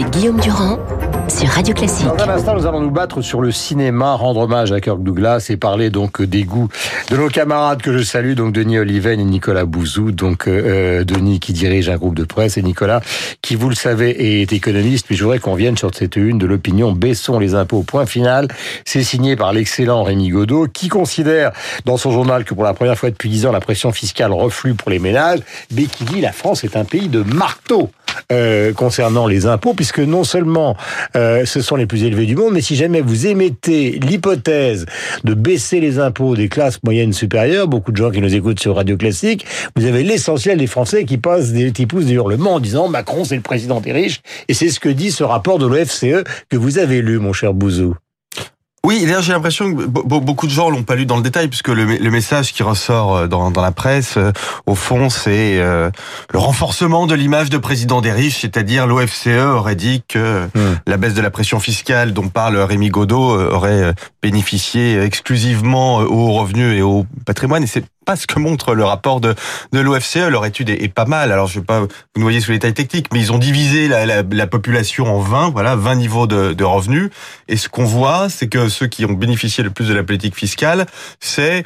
avec Guillaume Durand sur Radio Classique. Dans un instant, nous allons nous battre sur le cinéma, rendre hommage à Kirk Douglas et parler donc des goûts de nos camarades que je salue, donc Denis Oliven et Nicolas Bouzou. Donc euh, Denis qui dirige un groupe de presse et Nicolas qui, vous le savez, est économiste. Mais je voudrais qu'on vienne sur cette une de l'opinion Baissons les impôts. Point final. C'est signé par l'excellent Rémi Godot qui considère dans son journal que pour la première fois depuis dix ans, la pression fiscale reflue pour les ménages, mais qui dit la France est un pays de marteau. Euh, concernant les impôts, puisque non seulement euh, ce sont les plus élevés du monde, mais si jamais vous émettez l'hypothèse de baisser les impôts des classes moyennes supérieures, beaucoup de gens qui nous écoutent sur Radio Classique, vous avez l'essentiel des Français qui passent des petits pouces des hurlements en disant Macron c'est le président des riches, et c'est ce que dit ce rapport de l'OFCE que vous avez lu, mon cher Bouzou. Oui, d'ailleurs j'ai l'impression que beaucoup de gens l'ont pas lu dans le détail, puisque le, message qui ressort euh, dans, la presse, euh, au fond, c'est euh, le renforcement de l'image de président des riches, c'est-à-dire l'OFCE aurait dit que hmm. la baisse de la pression fiscale dont parle Rémi Godot aurait bénéficié exclusivement aux revenus et au patrimoine, et c'est pas ce que montre le rapport de, de l'OFCE. Leur étude est, pas mal. Alors, je vais pas vous noyer sous les détails techniques, mais ils ont divisé la, la, la population en 20, voilà, 20 niveaux de, de revenus. Et ce qu'on voit, c'est que ceux qui ont bénéficié le plus de la politique fiscale, c'est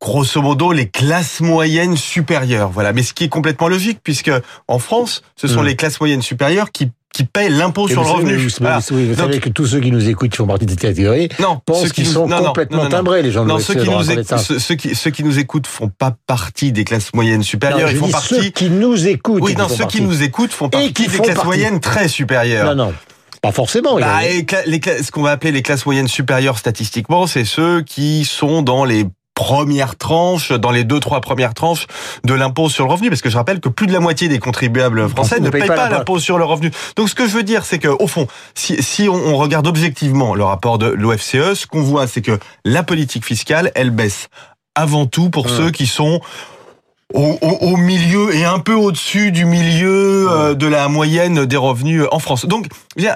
grosso modo les classes moyennes supérieures. Voilà, mais ce qui est complètement logique puisque en France, ce sont hmm. les classes moyennes supérieures qui qui paient l'impôt sur le revenu. Vous, vous savez que tous ceux qui nous écoutent, font partie de cette catégorie, non, pensent qu'ils sont complètement timbrés, les gens non, ceux qui, nous écoutent, ceux, qui, ceux qui nous écoutent font pas partie des classes moyennes supérieures, ils font partie... Ceux qui nous écoutent. Oui, non, ceux qui nous écoutent font partie des classes moyennes très supérieures. Non, non. Pas forcément. Bah, les, ce qu'on va appeler les classes moyennes supérieures statistiquement, c'est ceux qui sont dans les première tranche, dans les deux trois premières tranches de l'impôt sur le revenu, parce que je rappelle que plus de la moitié des contribuables français ne, payent pas, l'impôt sur le revenu. Donc ce que je veux dire, c'est que au fond, si, si on, regarde objectivement le rapport de l'OFCE, ce qu'on voit, c'est que la politique fiscale, elle baisse avant tout pour ceux qui sont au, au, milieu et un peu au-dessus du milieu euh, de la moyenne des revenus en France. Donc,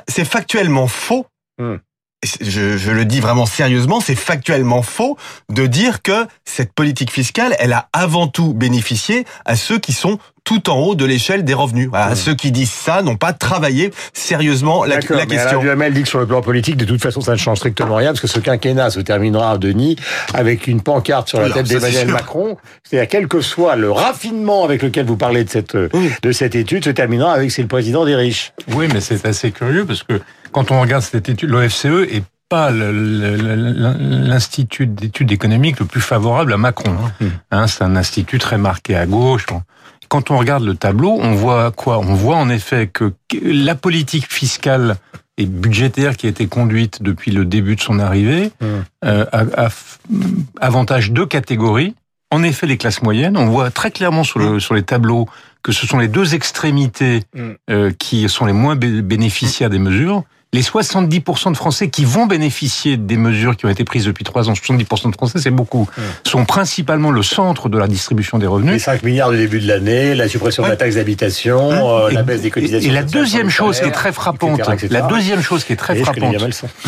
c'est factuellement faux je, je, le dis vraiment sérieusement, c'est factuellement faux de dire que cette politique fiscale, elle a avant tout bénéficié à ceux qui sont tout en haut de l'échelle des revenus. Voilà, Ceux qui disent ça n'ont pas travaillé sérieusement la, la question. Mais Alain dit que sur le plan politique, de toute façon, ça ne change strictement rien, parce que ce quinquennat se terminera à Denis avec une pancarte sur la tête d'Emmanuel Macron. C'est-à-dire, quel que soit le raffinement avec lequel vous parlez de cette, de cette étude, se terminera avec c'est le président des riches. Oui, mais c'est assez curieux, parce que quand on regarde cette étude, l'OFCE est pas l'institut d'études économiques le plus favorable à Macron. Hein. Hmm. Hein, c'est un institut très marqué à gauche. Quand on regarde le tableau, on voit quoi? On voit en effet que la politique fiscale et budgétaire qui a été conduite depuis le début de son arrivée hmm. euh, a, avantage deux catégories. En effet, les classes moyennes. On voit très clairement sur, le, sur les tableaux que ce sont les deux extrémités euh, qui sont les moins bénéficiaires des mesures les 70% de Français qui vont bénéficier des mesures qui ont été prises depuis trois ans, 70% de Français, c'est beaucoup, sont principalement le centre de la distribution des revenus. Les 5 milliards du début de l'année, la suppression de la taxe d'habitation, euh, la baisse des cotisations. Et, la deuxième chose qui est très frappante, la deuxième chose qui est très frappante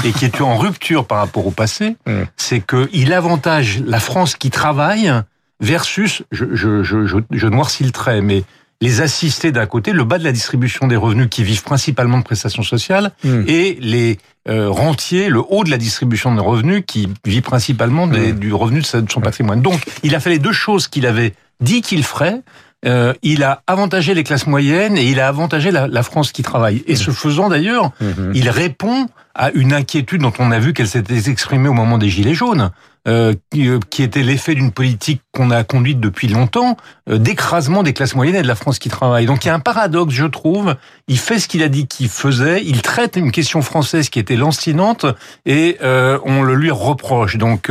et qui est en rupture par rapport au passé, c'est qu'il avantage la France qui travaille versus, je, je, je, je noircis le trait, mais les assistés d'un côté, le bas de la distribution des revenus qui vivent principalement de prestations sociales, hmm. et les euh, rentiers, le haut de la distribution des revenus qui vit principalement hmm. du revenu de son patrimoine. Donc, il a fait les deux choses qu'il avait dit qu'il ferait. Euh, il a avantagé les classes moyennes et il a avantagé la, France qui travaille. Et ce faisant d'ailleurs, hmm. il répond à une inquiétude dont on a vu qu'elle s'était exprimée au moment des Gilets jaunes. Euh, euh, qui, était l'effet d'une politique qu'on a conduite depuis longtemps, euh, d'écrasement des classes moyennes et de la France qui travaille. Donc il y a un paradoxe, je trouve. Il fait ce qu'il a dit qu'il faisait. Il traite une question française qui était lancinante et on le lui reproche. Donc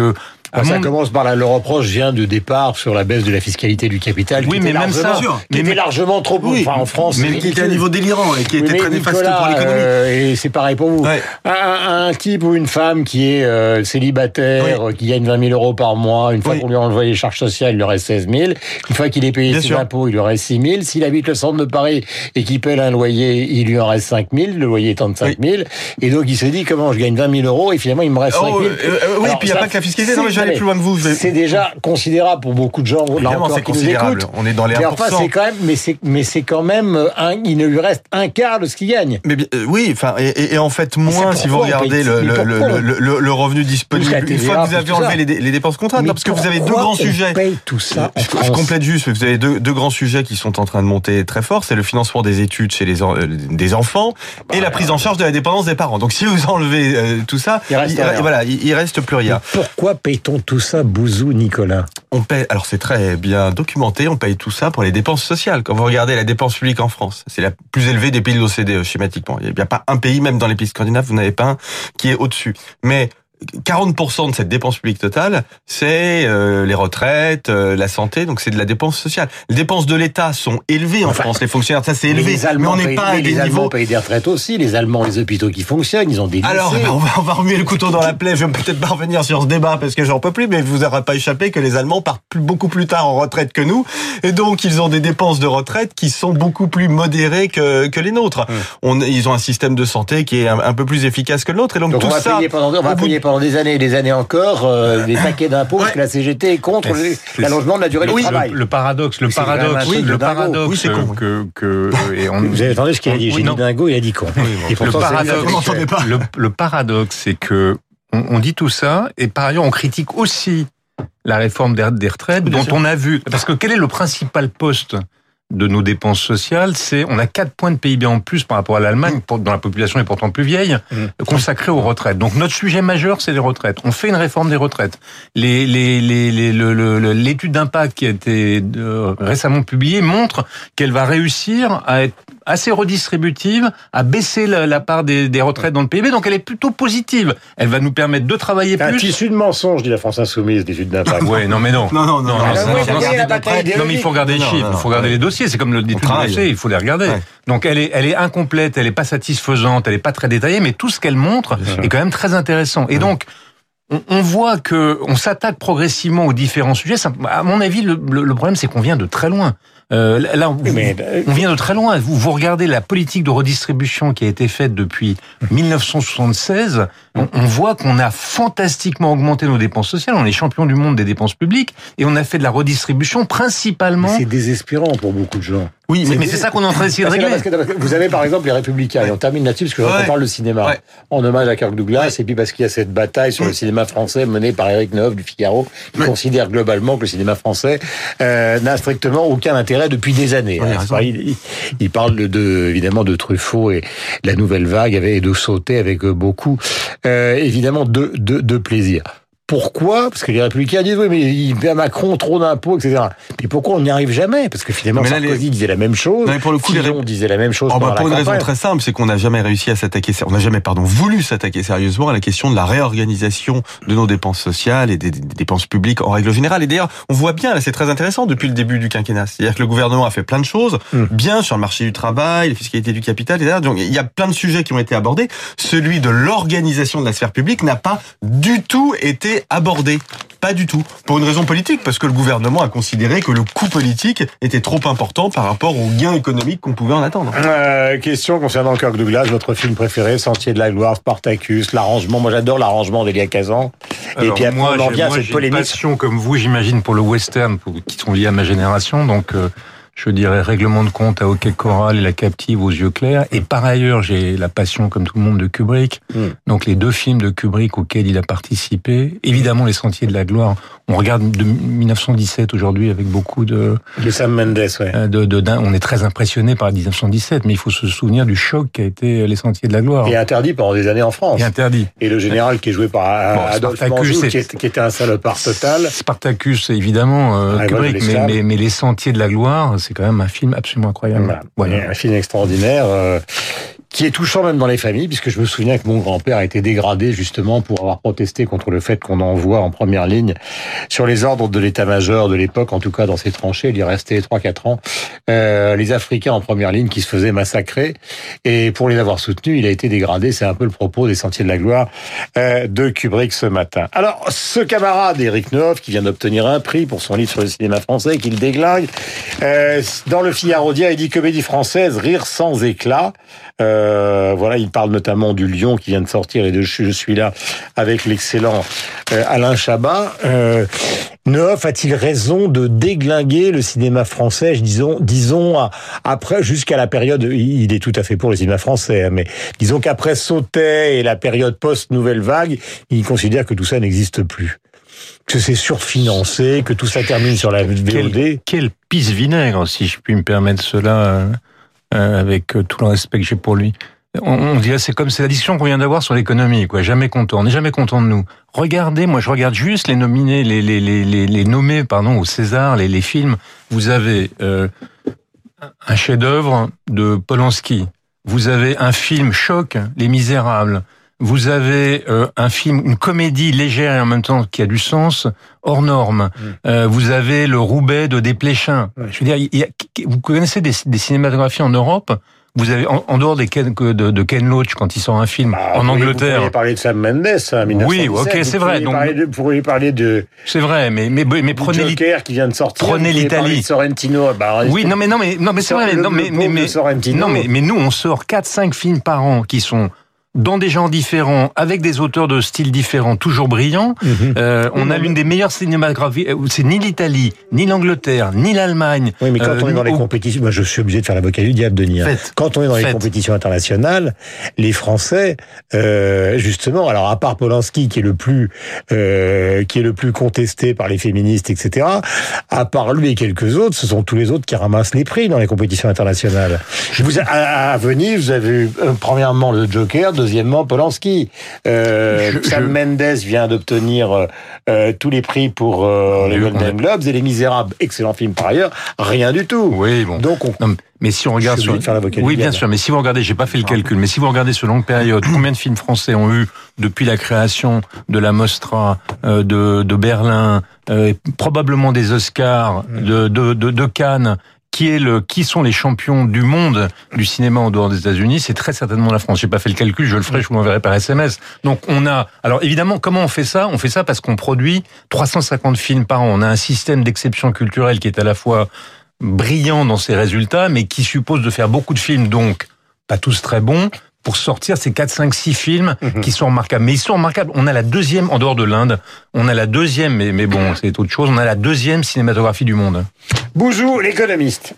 ah, ça commence par le reproche vient du départ sur la baisse de la fiscalité du capital. Oui, mais même ça, qui était largement trop oui, enfin, en France, mais qui était à un niveau délirant et qui était très néfaste pour l'économie. Euh, et c'est pareil pour vous. Un, type ou une femme qui est euh, célibataire, qui gagne 20 000 euros par mois, une fois qu'on lui a envoyé les charges sociales, il lui reste 16 000. Une fois qu'il est payé ses impôts, il lui reste 6 000. S'il habite le centre de Paris et qu'il paie un loyer, il lui en reste 5 000. Le loyer étant de 5 000. Et donc il se dit comment je gagne 20 000 euros et finalement il me reste 5 000. Euh, oui, et puis il n'y a pas que la fiscalité. Non, mais vais plus loin que vous. C'est déjà considérable pour beaucoup de gens. Là encore, c'est considérable. On est dans les 1%. Mais c'est quand même, mais c'est, mais c'est quand même un, il ne lui reste un quart de ce qu'il gagne. Mais euh, oui, enfin, et, et, en fait moins si vous regardez le, le, le, le, revenu disponible. Une fois que vous avez enlevé les, les, dépenses contraintes, parce que vous avez deux grands sujets. Paye tout ça. Je, je complète juste. Vous avez deux, deux grands sujets qui sont en train de monter très fort. C'est le financement des études chez les euh, des enfants et la prise en charge de la dépendance des parents. Donc si vous enlevez euh, tout ça, il reste, voilà, il, reste plus rien. pourquoi paye-t-on tout ça, Bouzou, Nicolas? On paye. Alors c'est très bien documenté. On paye tout ça pour les dépenses sociales. Quand vous regardez la dépense publique en France, c'est la plus élevée des pays de l'OCDE schématiquement. Il n'y a pas un pays, même dans les pays scandinaves, vous n'avez pas un qui est au-dessus. Mais 40% de cette dépense publique totale, c'est euh, les retraites, euh, la santé, donc c'est de la dépense sociale. Les dépenses de l'État sont élevées en France, les fonctionnaires, ça c'est élevé, mais, on n'est pas à des les Allemands payent des retraites aussi, les Allemands, les hôpitaux qui fonctionnent, ils ont des Alors, on va, on va remuer le couteau dans la plaie, je vais peut-être pas revenir sur ce débat parce que j'en peux plus, mais vous n'aurez pas échappé que les Allemands partent beaucoup plus tard en retraite que nous, et donc ils ont des dépenses de retraite qui sont beaucoup plus modérées que, que les nôtres. Hum. On, ils ont un système de santé qui est un, peu plus efficace que le nôtre, et donc, tout ça... on va payer pendant des années et des années encore euh, des paquets d'impôts parce que la CGT est contre l'allongement de la durée du travail. Le, paradoxe, le paradoxe, oui, le paradoxe que, que, et on... Vous avez entendu ce qu'il a dit J'ai dit dingo, il a dit con. le, paradoxe, le, paradoxe, c'est que on, dit tout ça et par ailleurs on critique aussi la réforme des retraites dont on a vu parce que quel est le principal poste de nos dépenses sociales, c'est on a 4 points de PIB en plus par rapport à l'Allemagne, dont la population est pourtant plus vieille, mmh. consacrée aux retraites. Donc notre sujet majeur, c'est les retraites. On fait une réforme des retraites. Les, les, les, l'étude d'impact qui a été euh, récemment publiée montre qu'elle va réussir à être assez redistributive, à baisser la, part des, des, retraites dans le PIB, donc elle est plutôt positive. Elle va nous permettre de travailler plus. Un tissu de mensonges, dit la France Insoumise, d'études d'impact. Oui, non mais non. Non, non, non. Non, mais il faut regarder les chiffres, il faut regarder les dossiers, c'est comme le dit il faut les regarder. Donc elle est, elle est incomplète, elle est pas satisfaisante, elle est pas très détaillée, mais tout ce qu'elle montre est quand même très intéressant. Et donc, on, voit que on s'attaque progressivement aux différents sujets. À mon avis, le, le problème, c'est qu'on vient de très loin. Euh, là, euh, on vient de très loin. Vous, vous regardez la politique de redistribution qui a été faite depuis 1976. On, on voit qu'on a fantastiquement augmenté nos dépenses sociales. On est champion du monde des dépenses publiques et on a fait de la redistribution principalement. C'est désespérant pour beaucoup de gens. Oui, mais, c'est ça qu'on est en train d'essayer de régler. vous avez par exemple les Républicains, et on termine là-dessus parce que ouais. parle de cinéma, en hommage à Kirk Douglas, et puis parce qu'il y a cette bataille sur le cinéma français menée par Eric Neuf du Figaro, qui considère globalement que le cinéma français euh, n'a strictement aucun intérêt depuis des années. Hein. il, il, parle de, évidemment de Truffaut et la nouvelle vague avait de sauter avec beaucoup euh, évidemment de, de, de plaisir. Pourquoi Parce que les républicains disent oui, mais il paie à Macron trop d'impôts, etc. Mais pourquoi on n'y arrive jamais? Parce que finalement, mais Sarkozy disait la même chose. Non, pour le coup, Fillon disait la même chose. Oh, bah, pour une raison très simple, c'est qu'on n'a jamais réussi à s'attaquer, on n'a jamais, pardon, voulu s'attaquer sérieusement à la question de la réorganisation de nos dépenses sociales et des, dépenses publiques en règle générale. Et d'ailleurs, on voit bien, là, c'est très intéressant depuis le début du quinquennat. C'est-à-dire que le gouvernement a fait plein de choses, hmm. bien sur le marché du travail, la fiscalité du capital, etc. Donc, il y a plein de sujets qui ont été abordés. Celui de l'organisation de la sphère publique n'a pas du tout été abordé. Pas du tout. Pour une raison politique, parce que le gouvernement a considéré que le coût politique était trop important par rapport aux gains économiques qu'on pouvait en attendre. Euh, question concernant Kirk Douglas, votre film préféré, Sentier de la gloire, Spartacus, l'arrangement. Moi, j'adore l'arrangement d'Elia Kazan. Et puis après, moi, on en vient à cette polémique. Une passion comme vous, j'imagine, pour le western, pour, qui sont liés à ma génération. Donc, euh, je dirais règlement de compte à Hockey Coral et La Captive aux yeux clairs. Et par ailleurs, j'ai la passion, comme tout le monde, de Kubrick. Hmm. Donc les deux films de Kubrick auxquels il a participé. Évidemment, Les Sentiers de la Gloire. On regarde de 1917 aujourd'hui avec beaucoup de... De Sam Mendes, ouais. Euh, de, de, on est très impressionné par 1917, mais il faut se souvenir du choc qui a été Les Sentiers de la Gloire. Et interdit pendant des années en France. Et interdit. Et le général qui est joué par Adolphe Manjou, qui, qui, était un salopard total. Spartacus, évidemment, euh, ah, Kubrick, mais, mais, mais, Les Sentiers de la Gloire, c'est quand même un film absolument incroyable. Un film extraordinaire. Euh, qui est touchant même dans les familles, puisque je me souviens que mon grand-père a été dégradé justement pour avoir protesté contre le fait qu'on envoie en première ligne sur les ordres de l'état-major de l'époque, en tout cas dans ces tranchées, il y restait 3-4 ans, euh, les Africains en première ligne qui se faisaient massacrer. Et pour les avoir soutenus, il a été dégradé. C'est un peu le propos des Sentiers de la Gloire euh, de Kubrick ce matin. Alors, ce camarade, Eric Neuf, qui vient d'obtenir un prix pour son livre sur le cinéma français, qu'il déglingue, Euh, dans le Figaro il dit comédie française, rire sans éclat. Euh, voilà, il parle notamment du Lion qui vient de sortir et Je suis là avec l'excellent euh, Alain Chabat. Euh, Neuf a-t-il raison de déglinguer le cinéma français, disons, disons après jusqu'à la période, il est tout à fait pour le cinéma français, hein, mais disons qu'après Sautet et la période post-nouvelle vague, il considère que tout ça n'existe plus que c'est surfinancé, que tout ça termine sur la VOD. Quel, quel pisse vinaigre, si je puis me permettre cela, euh, avec euh, tout le respect que j'ai pour lui. On, on dirait c'est comme c'est la discussion qu'on vient d'avoir sur l'économie, quoi. Jamais content, on n'est jamais content de nous. Regardez, moi je regarde juste les nominés, les les les les, les nommés, pardon, au César, les les films. Vous avez euh, un chef-d'œuvre de Polanski. Vous avez un film choc, Les Misérables. Vous avez euh, un film, une comédie légère et en même temps qui a du sens, hors norme. Mm. Euh, vous avez le Roubaix de Desplechin. Je veux dire, il y a, vous connaissez des, des cinématographies en Europe? Vous avez en, dehors des Ken, de, de, Ken Loach quand il sort un film bah, en Angleterre. Vous pourriez parler de Sam Mendes, hein, Oui, ok, c'est vrai. Donc vous pourriez parler de. C'est vrai, mais mais mais prenez Joker qui vient de sortir. Prenez l'Italie. Sorrentino. Bah, oui, non mais non mais non mais c'est vrai. Non mais mais mais, non mais mais nous on sort 4-5 films par an qui sont dans des genres différents, avec des auteurs de styles différents, toujours brillants. Mhm. Euh, on a l'une des meilleures cinématographies. Euh, c'est ni l'Italie, ni l'Angleterre, ni l'Allemagne. Oui, mais quand on est dans les compétitions, moi je suis obligé de faire l'avocat du diable, Denis. Hein. Quand on est dans les compétitions internationales, les Français, euh, justement, alors à part Polanski qui est le plus, euh, qui est le plus contesté par les féministes, etc. À part lui et quelques autres, ce sont tous les autres qui ramassent les prix dans les compétitions internationales. Vous, à, à Venise, vous avez eu euh, premièrement le Joker deuxièmement Polanski. Euh, Sam Mendes vient d'obtenir euh, euh, tous les prix pour euh, les Golden Globes et Les Misérables, excellent film par ailleurs, rien du tout. Oui, bon. Donc mais si on regarde sur oui bien sûr mais si vous regardez j'ai pas fait le calcul mais si vous regardez sur longue période combien de films français ont eu depuis la création de la Mostra de, de Berlin probablement des Oscars mm. de, de, de, de Cannes qui est le qui sont les champions du monde du cinéma en dehors des États-Unis, c'est très certainement la France. J'ai pas fait le calcul, je le ferai, je vous l'enverrai par SMS. Donc on a alors évidemment comment on fait ça? On fait ça parce qu'on produit 350 films par an. On a un système d'exception culturelle qui est à la fois brillant dans ses résultats mais qui suppose de faire beaucoup de films donc pas tous très bons pour sortir ces 4, 5, 6 films mhm. qui sont remarquables. Mais ils sont remarquables. On a la deuxième, en dehors de l'Inde, on a la deuxième, mais, mais bon, c'est autre chose, on a la deuxième cinématographie du monde. Bouzou, l'économiste.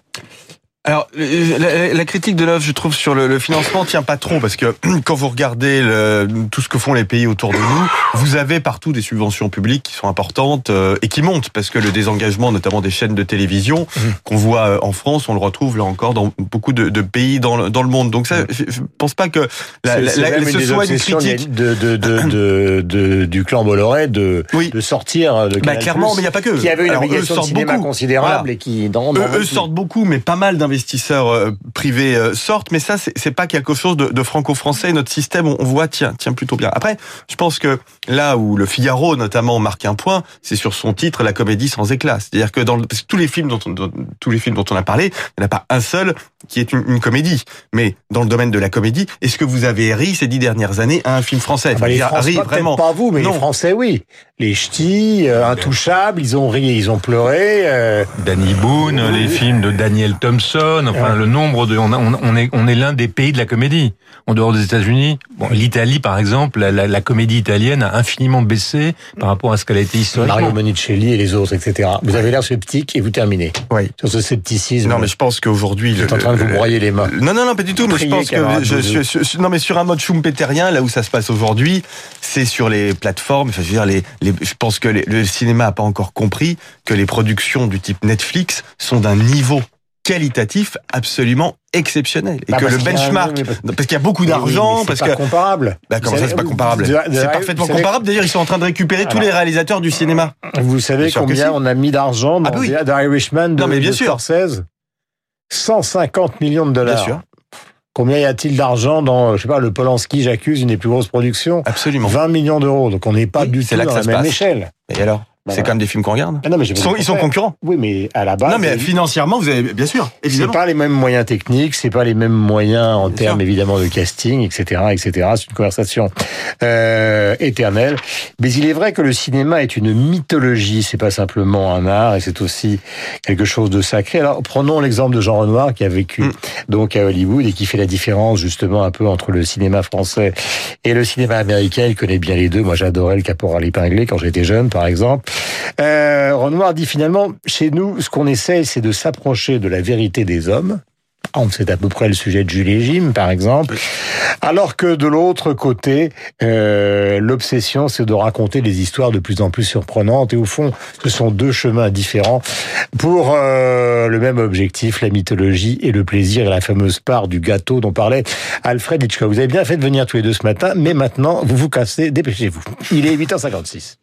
Alors, la, la, critique de l'œuvre, je trouve, sur le, le, financement tient pas trop parce que quand vous regardez le, tout ce que font les pays autour de nous, vous avez partout des subventions publiques qui sont importantes euh, et qui montent parce que le désengagement, notamment des chaînes de télévision mmh. qu'on voit euh, en France, on le retrouve là encore dans beaucoup de, de pays dans le, dans le monde. Donc ça, mmh. je, pense pas que la, ce soit une critique de, de, du clan Bolloré de, oui. de sortir de bah, clairement, mais il y a pas que. Qui avait une obligation de cinéma beaucoup. considérable et qui dans, dans eux, eux sortent beaucoup, mais pas mal investisseurs euh, privés euh, sortent, mais ça, c'est pas quelque chose de, de franco-français. Notre système, on, voit, tient, tient plutôt bien. Après, je pense que là où le Figaro, notamment, marque un point, c'est sur son titre, la comédie sans éclat. C'est-à-dire que dans parce que tous les films dont on, tous les films dont on a parlé, il n'y en a pas un seul qui est une, une, comédie. Mais dans le domaine de la comédie, est-ce que vous avez ri ces dix dernières années à un film français? Ah bah, les Français, pas, vraiment. pas vous, mais les Français, oui. Les ch'tis, euh, intouchables, ils ont ri, ils ont pleuré. Euh... Danny Boone, les films de Daniel Thompson, enfin le nombre de, on, on est, on est l'un des pays de la comédie. En dehors des États-Unis, bon, l'Italie par exemple, la, la, la, comédie italienne a infiniment baissé par rapport à ce qu'elle a été historiquement. Mario Monicelli et les autres, etc. Vous avez l'air sceptique et vous terminez. Oui. Sur ce scepticisme. Non, mais je pense qu'aujourd'hui, vous êtes en train de vous broyer les mains. Non, non, non, pas du tout. Mais je pense que je, je, je, non, mais sur un mode schumpeterien, là où ça se passe aujourd'hui, c'est sur les plateformes. Enfin, je veux dire, les, les je pense que les, le cinéma a pas encore compris que les productions du type Netflix sont d'un niveau qualitatif absolument exceptionnel. Et bah que le benchmark parce qu'il y a beaucoup d'argent parce que comparable. Bah, comment ça c'est pas comparable c'est parfaitement comparable. D'ailleurs ils sont en train de récupérer tous les réalisateurs du cinéma. vous savez combien on a mis d'argent dans, ah, oui. Irishman de, non, mais bien sûr. 150 millions de dollars. bien sûr. Combien y a-t-il d'argent dans, je sais pas, le Polanski, j'accuse, une des plus grosses productions? Absolument. 20 millions d'euros. Donc on n'est pas du tout dans la même échelle. Et alors? C'est quand même des films qu'on regarde. Ah non, mais ils, sont, ils sont concurrents. Oui, mais à la base. Non, mais financièrement, vous avez bien sûr. C'est pas les mêmes moyens techniques, c'est pas les mêmes moyens en termes évidemment de casting, etc., etc. C'est une conversation euh, éternelle. Mais il est vrai que le cinéma est une mythologie. C'est pas simplement un art, et c'est aussi quelque chose de sacré. Alors prenons l'exemple de Jean Renoir qui a vécu mm. donc à Hollywood et qui fait la différence justement un peu entre le cinéma français et le cinéma américain. Il connaît bien les deux. Moi, j'adorais le Caporal épinglé quand j'étais jeune, par exemple. Euh, Renoir dit finalement, chez nous, ce qu'on essaie, c'est de s'approcher de la vérité des hommes. C'est à peu près le sujet de Julie Jim, par exemple. Alors que de l'autre côté, euh, l'obsession, c'est de raconter des histoires de plus en plus surprenantes. Et au fond, ce sont deux chemins différents pour euh, le même objectif, la mythologie et le plaisir et la fameuse part du gâteau dont parlait Alfred Hitchcock. Vous avez bien fait de venir tous les deux ce matin, mais maintenant, vous vous cassez, dépêchez-vous. Il est 8h56.